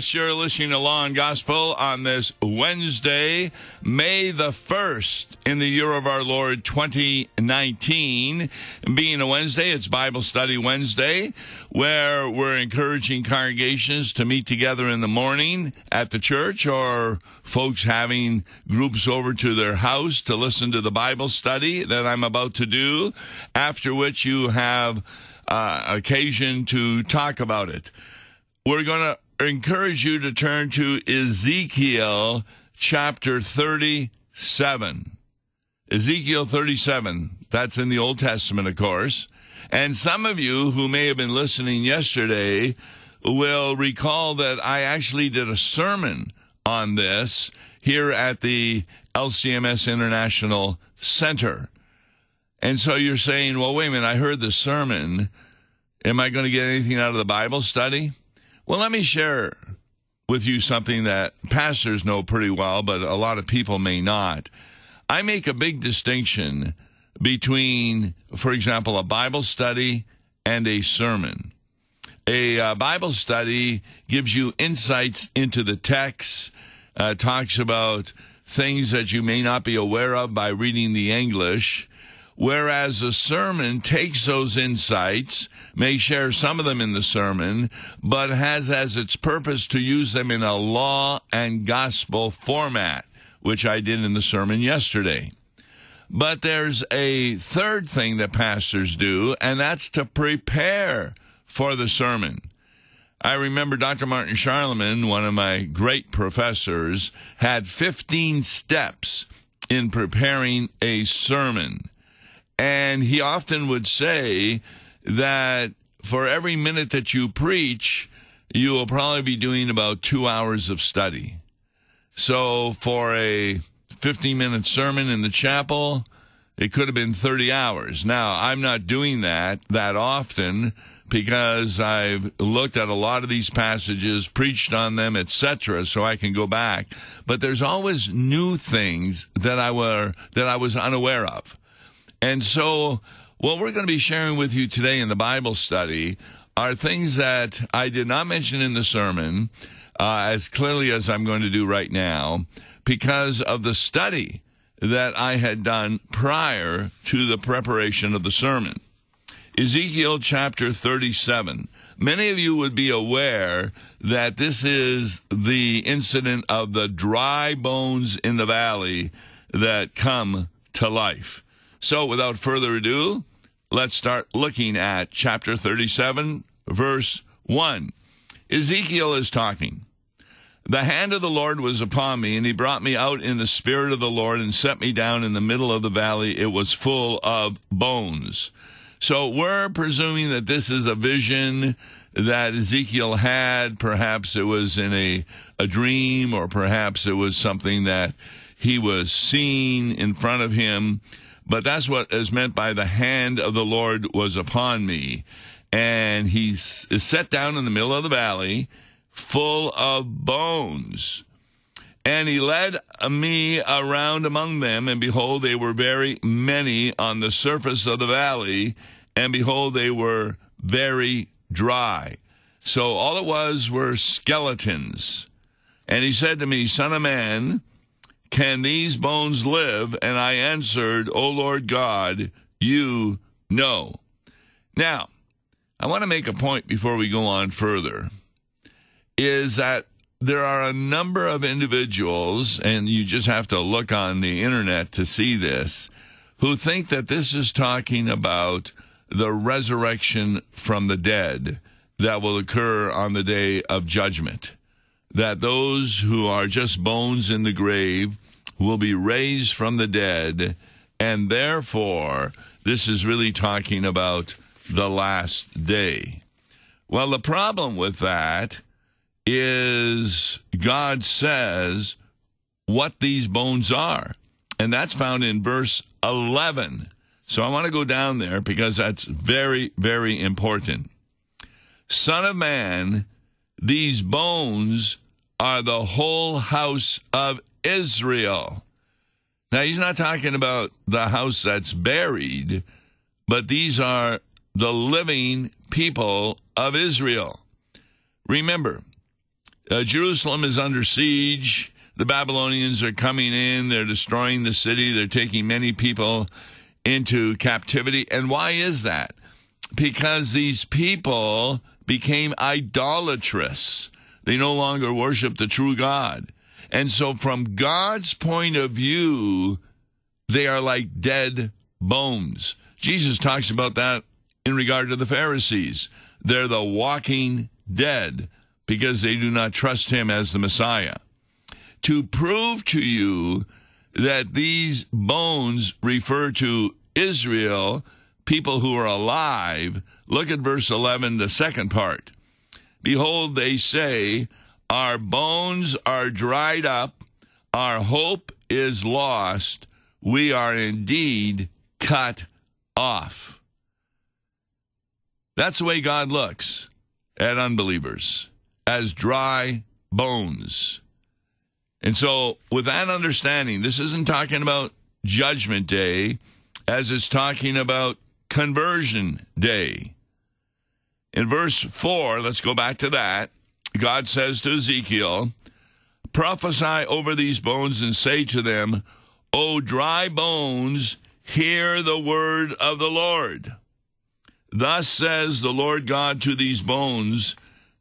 Yes, you're listening to Law and Gospel on this Wednesday, May the 1st, in the year of our Lord 2019. Being a Wednesday, it's Bible Study Wednesday, where we're encouraging congregations to meet together in the morning at the church or folks having groups over to their house to listen to the Bible study that I'm about to do, after which you have uh, occasion to talk about it. We're going to encourage you to turn to Ezekiel chapter 37. Ezekiel 37. That's in the Old Testament, of course. And some of you who may have been listening yesterday will recall that I actually did a sermon on this here at the LCMS International Center. And so you're saying, well, wait a minute, I heard the sermon. Am I going to get anything out of the Bible study? Well, let me share with you something that pastors know pretty well, but a lot of people may not. I make a big distinction between, for example, a Bible study and a sermon. A uh, Bible study gives you insights into the text, uh, talks about things that you may not be aware of by reading the English. Whereas a sermon takes those insights, may share some of them in the sermon, but has as its purpose to use them in a law and gospel format, which I did in the sermon yesterday. But there's a third thing that pastors do, and that's to prepare for the sermon. I remember Dr. Martin Scharlemann, one of my great professors, had 15 steps in preparing a sermon. And he often would say that for every minute that you preach, you will probably be doing about two hours of study. So for a 15 minute sermon in the chapel, it could have been 30 hours. Now, I'm not doing that that often because I've looked at a lot of these passages, preached on them, etc., so I can go back. But there's always new things that I were that I was unaware of. And so, what we're going to be sharing with you today in the Bible study are things that I did not mention in the sermon uh, as clearly as I'm going to do right now because of the study that I had done prior to the preparation of the sermon. Ezekiel chapter 37. Many of you would be aware that this is the incident of the dry bones in the valley that come to life. So, without further ado, let's start looking at chapter 37, verse 1. Ezekiel is talking. The hand of the Lord was upon me, and he brought me out in the spirit of the Lord and set me down in the middle of the valley. It was full of bones. So we're presuming that this is a vision that Ezekiel had. Perhaps it was in a, a dream, or perhaps it was something that he was seeing in front of him. But that's what is meant by the hand of the Lord was upon me. And he is set down in the middle of the valley, full of bones. And he led me around among them, and behold, they were very many on the surface of the valley, and behold, they were very dry. So all it was were skeletons. And he said to me, Son of man, can these bones live? And I answered, O Lord God, you know. Now, I want to make a point before we go on further is that there are a number of individuals, and you just have to look on the internet to see this, who think that this is talking about the resurrection from the dead that will occur on the day of judgment that those who are just bones in the grave will be raised from the dead, and therefore, this is really talking about the last day. Well, the problem with that is God says what these bones are, and that's found in verse 11. So I want to go down there because that's very, very important. Son of man, these bones are the whole house of Israel. Now, he's not talking about the house that's buried, but these are the living people of Israel. Remember, Uh, Jerusalem is under siege. The Babylonians are coming in. They're destroying the city. They're taking many people into captivity. And why is that? Because these people became idolatrous. They no longer worship the true God. And so, from God's point of view, they are like dead bones. Jesus talks about that in regard to the Pharisees. They're the walking dead because they do not trust him as the Messiah. To prove to you that these bones refer to Israel, people who are alive, look at verse 11, the second part. Behold, they say, Our bones are dried up, our hope is lost, we are indeed cut off. That's the way God looks at unbelievers as dry bones. And so, with that understanding, this isn't talking about Judgment Day as it's talking about Conversion Day. In verse 4, let's go back to that. God says to Ezekiel, Prophesy over these bones and say to them, O dry bones, hear the word of the Lord. Thus says the Lord God to these bones,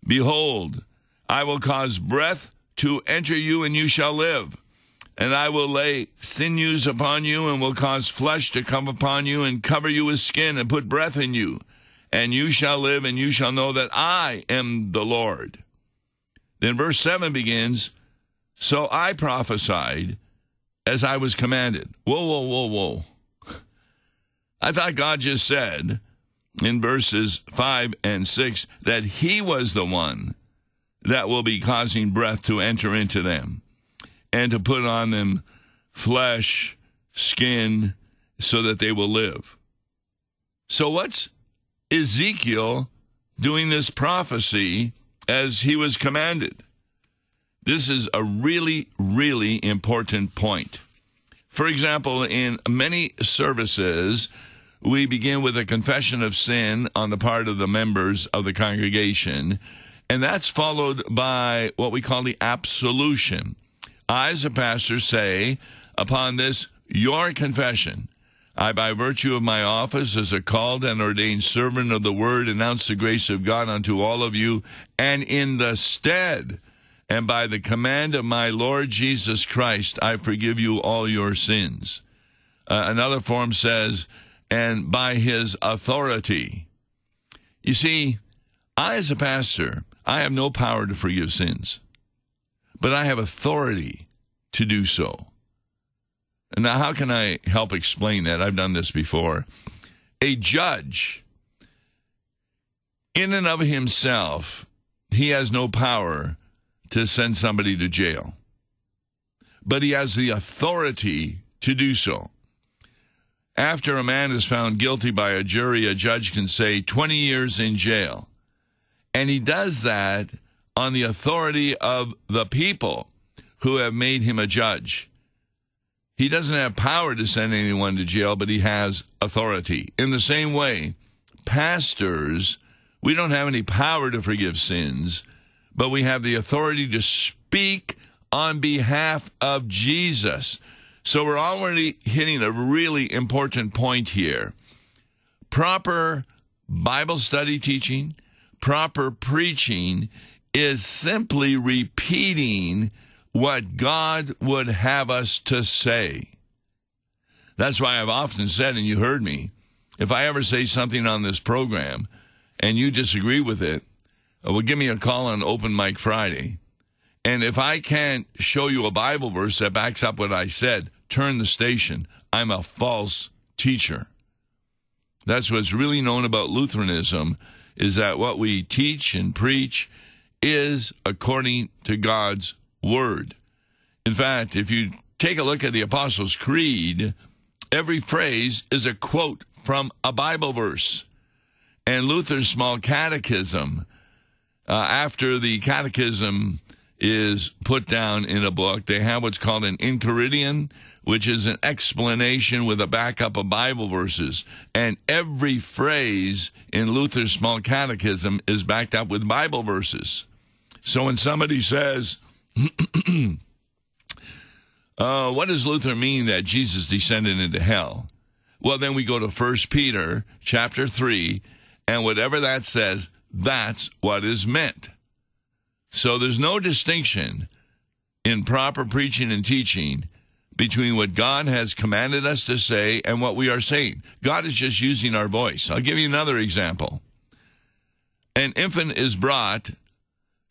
Behold, I will cause breath to enter you, and you shall live. And I will lay sinews upon you, and will cause flesh to come upon you, and cover you with skin, and put breath in you. And you shall live, and you shall know that I am the Lord. Then verse 7 begins So I prophesied as I was commanded. Whoa, whoa, whoa, whoa. I thought God just said in verses 5 and 6 that He was the one that will be causing breath to enter into them and to put on them flesh, skin, so that they will live. So, what's Ezekiel doing this prophecy as he was commanded? This is a really, really important point. For example, in many services, we begin with a confession of sin on the part of the members of the congregation and that's followed by what we call the absolution. I, as a pastor, say, upon this, your confession, I, by virtue of my office as a called and ordained servant of the word, announce the grace of God unto all of you, and in the stead and by the command of my Lord Jesus Christ, I forgive you all your sins. Uh, another form says, and by his authority. You see, I, as a pastor, I have no power to forgive sins, but I have authority to do so. Now, how can I help explain that? I've done this before. A judge, in and of himself, he has no power to send somebody to jail, but he has the authority to do so. After a man is found guilty by a jury, a judge can say 20 years in jail. And he does that on the authority of the people who have made him a judge. He doesn't have power to send anyone to jail, but he has authority. In the same way, pastors, we don't have any power to forgive sins, but we have the authority to speak on behalf of Jesus. So we're already hitting a really important point here. Proper Bible study teaching, proper preaching is simply repeating what God would have us to say. That's why I've often said, and you heard me, if I ever say something on this program and you disagree with it, uh, well, give me a call on Open Mic Friday. And if I can't show you a Bible verse that backs up what I said, turn the station. I'm a false teacher. That's what's really known about Lutheranism is that what we teach and preach is according to God's word. In fact, if you take a look at the Apostles' Creed, every phrase is a quote from a Bible verse. And Luther's small catechism, uh, after the catechism is put down in a book, they have what's called an enchiridion, which is an explanation with a backup of Bible verses. And every phrase in Luther's small catechism is backed up with Bible verses. So when somebody says, uh, what does Luther mean that Jesus descended into hell? Well, then we go to 1 Peter chapter 3, and whatever that says, that's what is meant. So there's no distinction in proper preaching and teaching between what God has commanded us to say and what we are saying. God is just using our voice. I'll give you another example. An infant is brought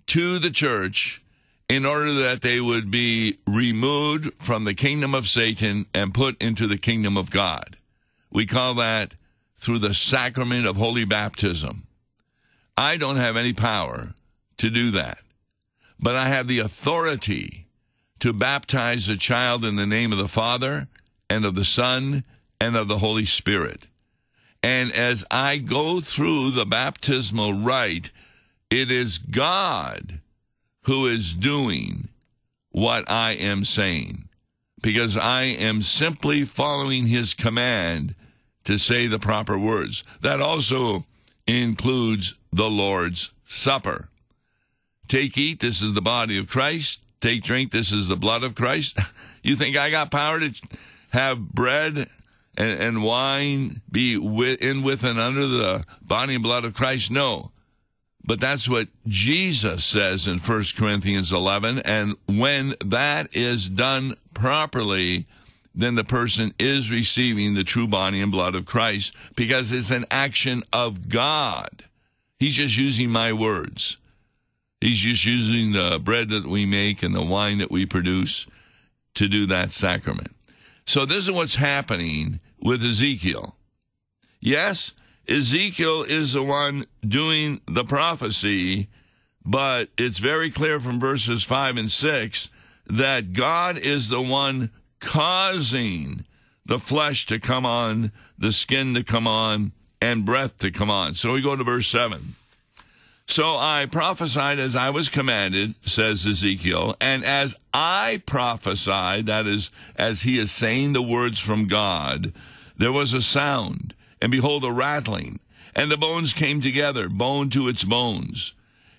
to the church in order that they would be removed from the kingdom of Satan and put into the kingdom of God. We call that through the sacrament of holy baptism. I don't have any power to do that, but I have the authority to baptize a child in the name of the Father and of the Son and of the Holy Spirit. And as I go through the baptismal rite, it is God who is doing what I am saying because I am simply following his command to say the proper words. That also includes the Lord's Supper. Take, eat, this is the body of Christ. Take, drink, this is the blood of Christ. you think I got power to have bread and, and wine be with, in with and under the body and blood of Christ? No. But that's what Jesus says in 1 Corinthians 11. And when that is done properly, then the person is receiving the true body and blood of Christ because it's an action of God. He's just using my words. He's just using the bread that we make and the wine that we produce to do that sacrament. So this is what's happening with Ezekiel. Yes, Ezekiel is the one doing the prophecy, but it's very clear from verses 5 and 6 that God is the one causing the flesh to come on, the skin to come on, and breath to come on. So we go to verse 7. So I prophesied as I was commanded, says Ezekiel, and as I prophesied, that is, as he is saying the words from God, there was a sound, and behold, a rattling, and the bones came together, bone to its bones.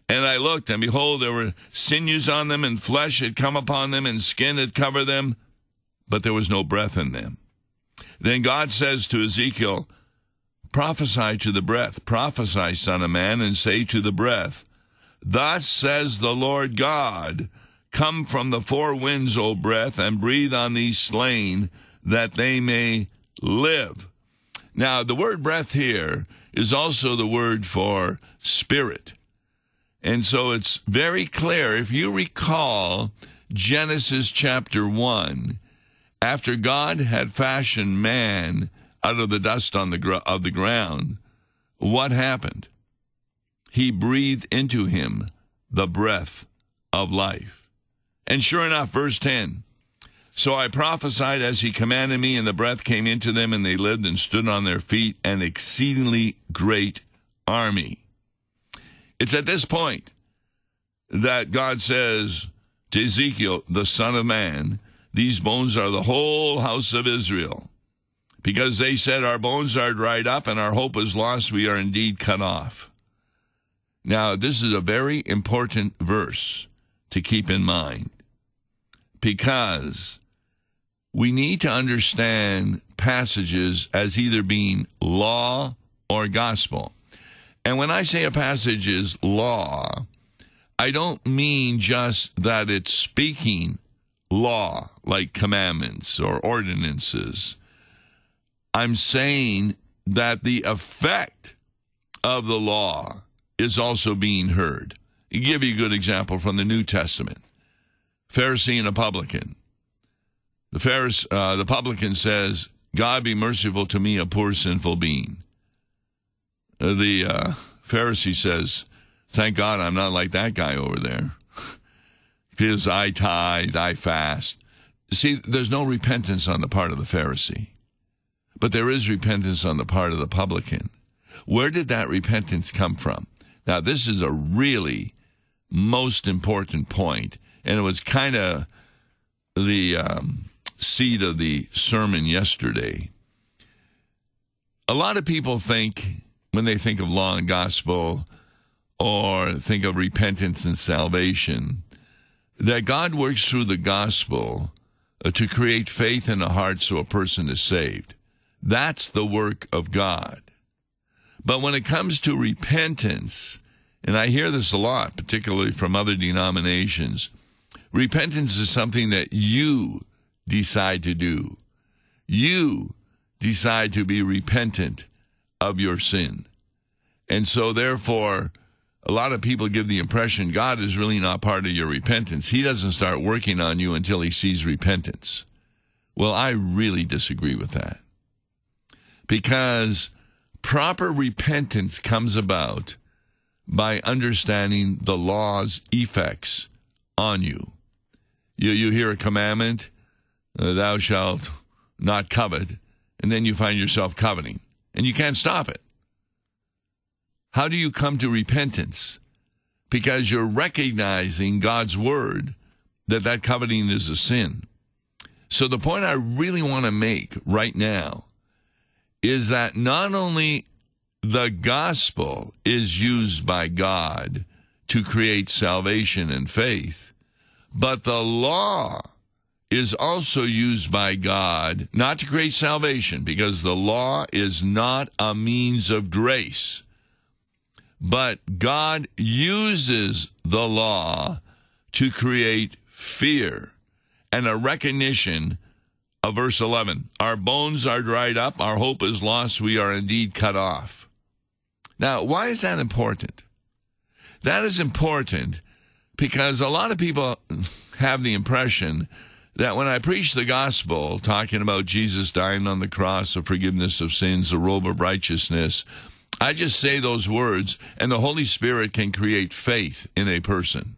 And I looked, and behold, there were sinews on them, and flesh had come upon them, and skin had covered them, but there was no breath in them. Then God says to Ezekiel, Prophesy to the breath, prophesy, Son of Man, and say to the breath, Thus says the Lord God, Come from the four winds, O breath, and breathe on these slain, that they may live. Now, the word breath here is also the word for spirit. And so it's very clear. If you recall Genesis chapter 1, after God had fashioned man, out of the dust on the gr- of the ground, what happened? He breathed into him the breath of life. And sure enough, verse 10 So I prophesied as he commanded me, and the breath came into them, and they lived and stood on their feet, an exceedingly great army. It's at this point that God says to Ezekiel, the Son of Man, These bones are the whole house of Israel because they said, Our bones are dried up and our hope is lost. We are indeed cut off. Now, this is a very important verse to keep in mind because we need to understand passages as either being law or gospel. And when I say a passage is law, I don't mean just that it's speaking law, like commandments or ordinances. I'm saying that the effect of the law is also being heard. I'll give you a good example from the New Testament. Pharisee and a publican. The Pharisee, uh, the publican says, "God be merciful to me, a poor sinful being." Uh, the uh, Pharisee says, "Thank God I'm not like that guy over there." because I tithe, I fast. See, there's no repentance on the part of the Pharisee. But there is repentance on the part of the publican. Where did that repentance come from? Now, this is a really most important point, and it was kind of the um, seed of the sermon yesterday. A lot of people think, when they think of law and gospel, or think of repentance and salvation, that God works through the gospel uh, to create faith in the heart so a person is saved. That's the work of God. But when it comes to repentance, and I hear this a lot, particularly from other denominations, repentance is something that you decide to do. You decide to be repentant of your sin. And so, therefore, a lot of people give the impression God is really not part of your repentance. He doesn't start working on you until he sees repentance. Well, I really disagree with that. Because proper repentance comes about by understanding the law's effects on you. You, you hear a commandment, Uh, thou shalt not covet, and then you find yourself coveting, and you can't stop it. How do you come to repentance? Because you're recognizing God's word that that coveting is a sin. So the point I really want to make right now is that not only the gospel is used by God to create salvation and faith, but the law is also used by God not to create salvation because the law is not a means of grace. But God uses the law to create fear and a recognition of verse 11. Our bones are dried up, our hope is lost, we are indeed cut off. Now, why is that important? That is important because a lot of people have the impression that when I preach the gospel, talking about Jesus dying on the cross, the forgiveness of sins, the robe of righteousness, I just say those words, and the Holy Spirit can create faith in a person.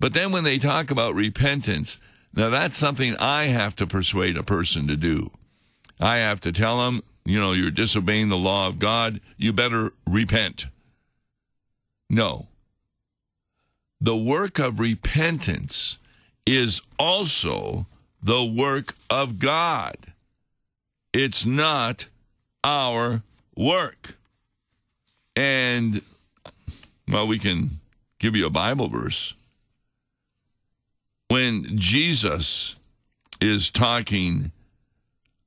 But then when they talk about repentance, now that's something I have to persuade a person to do. I have to tell them, you know, you're disobeying the law of God, you better repent. No. The work of repentance is also the work of God. It's not our work. And, well, we can give you a Bible verse. When Jesus is talking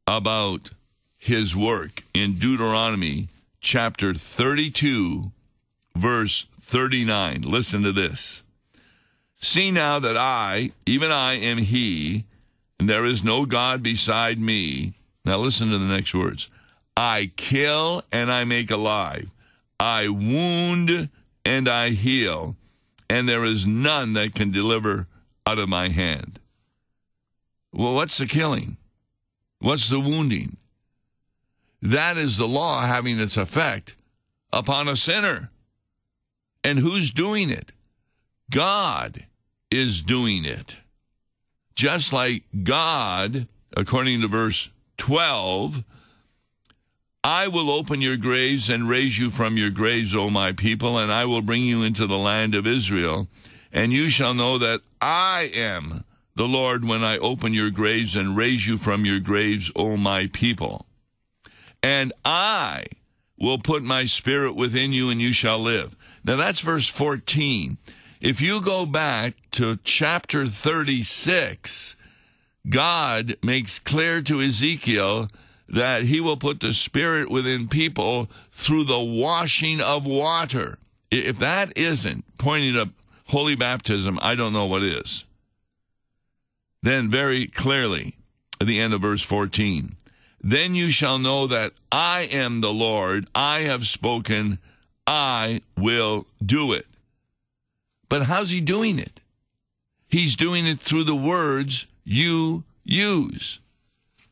about his work in Deuteronomy chapter 32, verse 39, listen to this. See now that I, even I, am He, and there is no God beside me. Now listen to the next words. I kill and I make alive. I wound and I heal, and there is none that can deliver out of my hand. Well, what's the killing? What's the wounding? That is the law having its effect upon a sinner. And who's doing it? God is doing it. Just like God, according to verse 12, I will open your graves and raise you from your graves, O my people, and I will bring you into the land of Israel. And you shall know that I am the Lord when I open your graves and raise you from your graves, O my people. And I will put my spirit within you, and you shall live. Now that's verse 14. If you go back to chapter 36, God makes clear to Ezekiel that he will put the Spirit within people through the washing of water. If that isn't pointing to holy baptism, I don't know what is. Then, very clearly, at the end of verse 14, then you shall know that I am the Lord, I have spoken, I will do it. But how's he doing it? He's doing it through the words you use.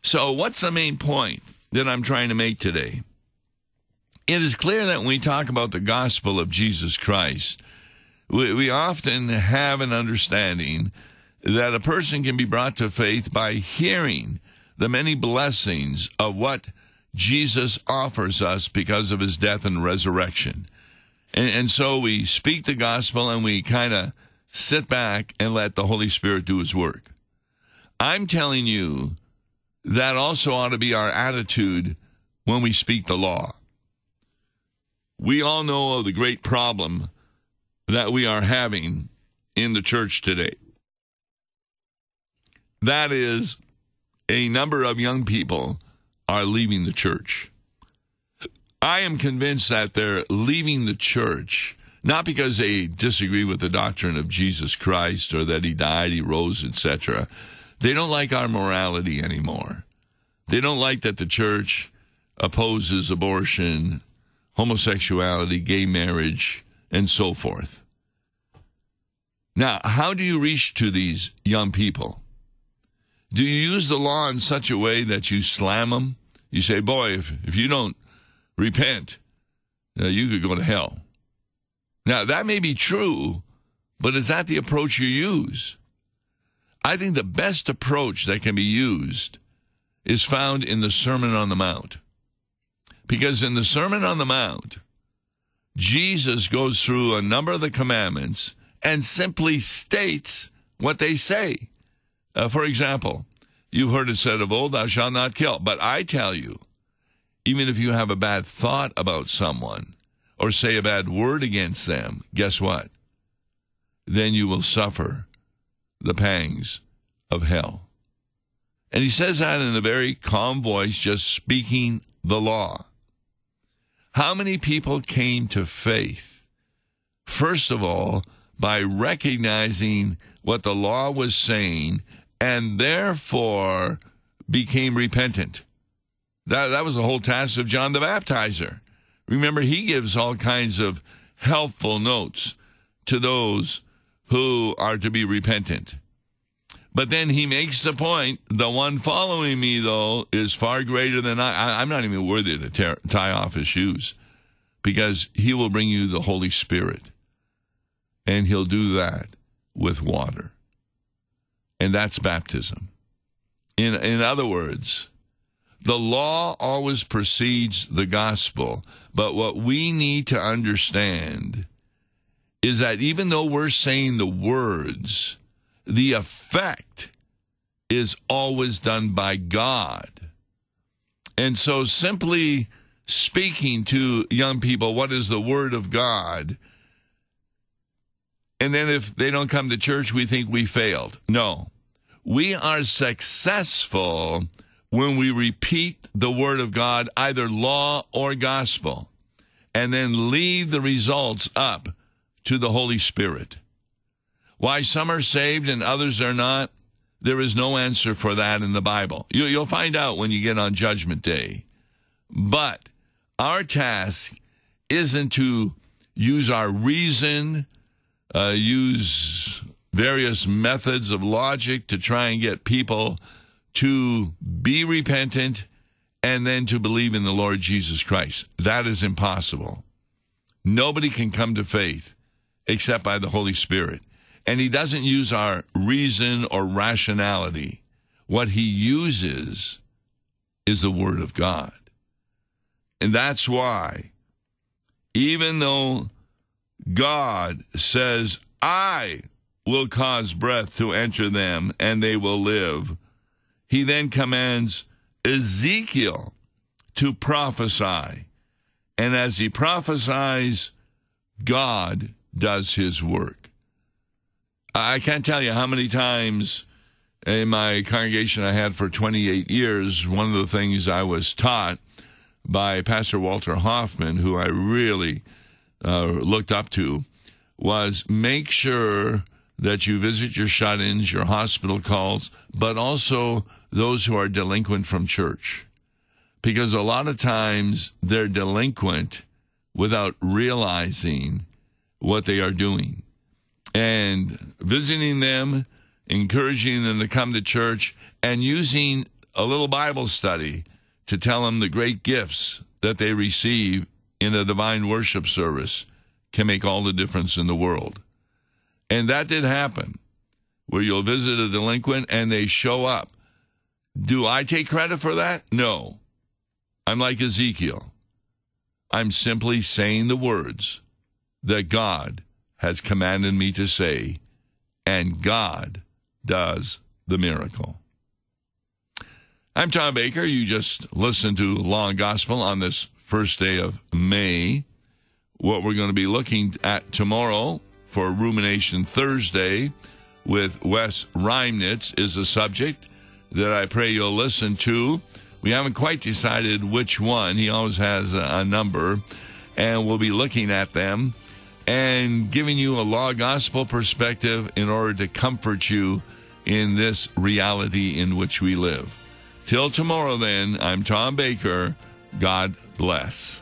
So, what's the main point that I'm trying to make today? It is clear that when we talk about the gospel of Jesus Christ, we, we often have an understanding that a person can be brought to faith by hearing the many blessings of what Jesus offers us because of his death and resurrection. And, and so we speak the gospel and we kind of sit back and let the Holy Spirit do his work. I'm telling you that also ought to be our attitude when we speak the law. we all know of the great problem that we are having in the church today. That is, a number of young people are leaving the church. I am convinced that they're leaving the church not because they disagree with the doctrine of Jesus Christ or that he died, he rose, etc. They don't like our morality anymore. They don't like that the church opposes abortion, homosexuality, gay marriage, and so forth. Now, how do you reach to these young people? Do you use the law in such a way that you slam them? You say, boy, if, if you don't repent, uh, you could go to hell. Now, that may be true, but is that the approach you use? I think the best approach that can be used is found in the Sermon on the Mount. Because in the Sermon on the Mount, Jesus goes through a number of the commandments and simply states what they say. Uh, for example, you've heard it said of old, Thou shalt not kill. But I tell you, even if you have a bad thought about someone, or say a bad word against them, guess what? Then you will suffer the pangs of hell. And he says that in a very calm voice, just speaking the law. How many people came to faith? First of all, by recognizing what the law was saying and therefore became repentant. That, that was the whole task of John the Baptizer. Remember, he gives all kinds of helpful notes to those who are to be repentant. But then he makes the point the one following me, though, is far greater than I. I am not even worthy to tear, tie off his shoes because he will bring you the Holy Spirit. And he'll do that with water. And that's baptism. In, in other words, the law always precedes the gospel. But what we need to understand is that even though we're saying the words, the effect is always done by God. And so simply speaking to young people, what is the word of God? And then if they don't come to church, we think we failed. No. We are successful when we repeat the word of God, either law or gospel, and then leave the results up to the Holy Spirit. Why some are saved and others are not, there is no answer for that in the Bible. You, will find out when you get on Judgment Day. But our task isn't to use our reason, uh, use various methods of logic to try and get people to be repentant and then to believe in the Lord Jesus Christ. That is impossible. Nobody can come to faith except by the Holy Spirit. And he doesn't use our reason or rationality. What he uses is the Word of God. And that's why, even though God says, I will cause breath to enter them and they will live, he then commands Ezekiel to prophesy. And as he prophesies, God does his work. I can't tell you how many times in my congregation I had for 28 years, one of the things I was taught by Pastor Walter Hoffman, who I really uh, looked up to, was make sure that you visit your shut ins, your hospital calls, but also those who are delinquent from church. Because a lot of times they're delinquent without realizing what they are doing. And visiting them, encouraging them to come to church, and using a little Bible study to tell them the great gifts that they receive in a divine worship service can make all the difference in the world. And that did happen, where you'll visit a delinquent and they show up. Do I take credit for that? No. I'm like Ezekiel. I'm simply saying the words that God has commanded me to say, and God does the miracle. I'm Tom Baker. You just listened to and Gospel on this first day of May. what we're going to be looking at tomorrow for Rumination Thursday with Wes Reimnitz is a subject that I pray you'll listen to. We haven't quite decided which one. He always has a, number, and we'll be looking at them and giving you a law gospel perspective in order to comfort you in this reality in which we live. Till tomorrow, then, I'm Tom Baker. God bless.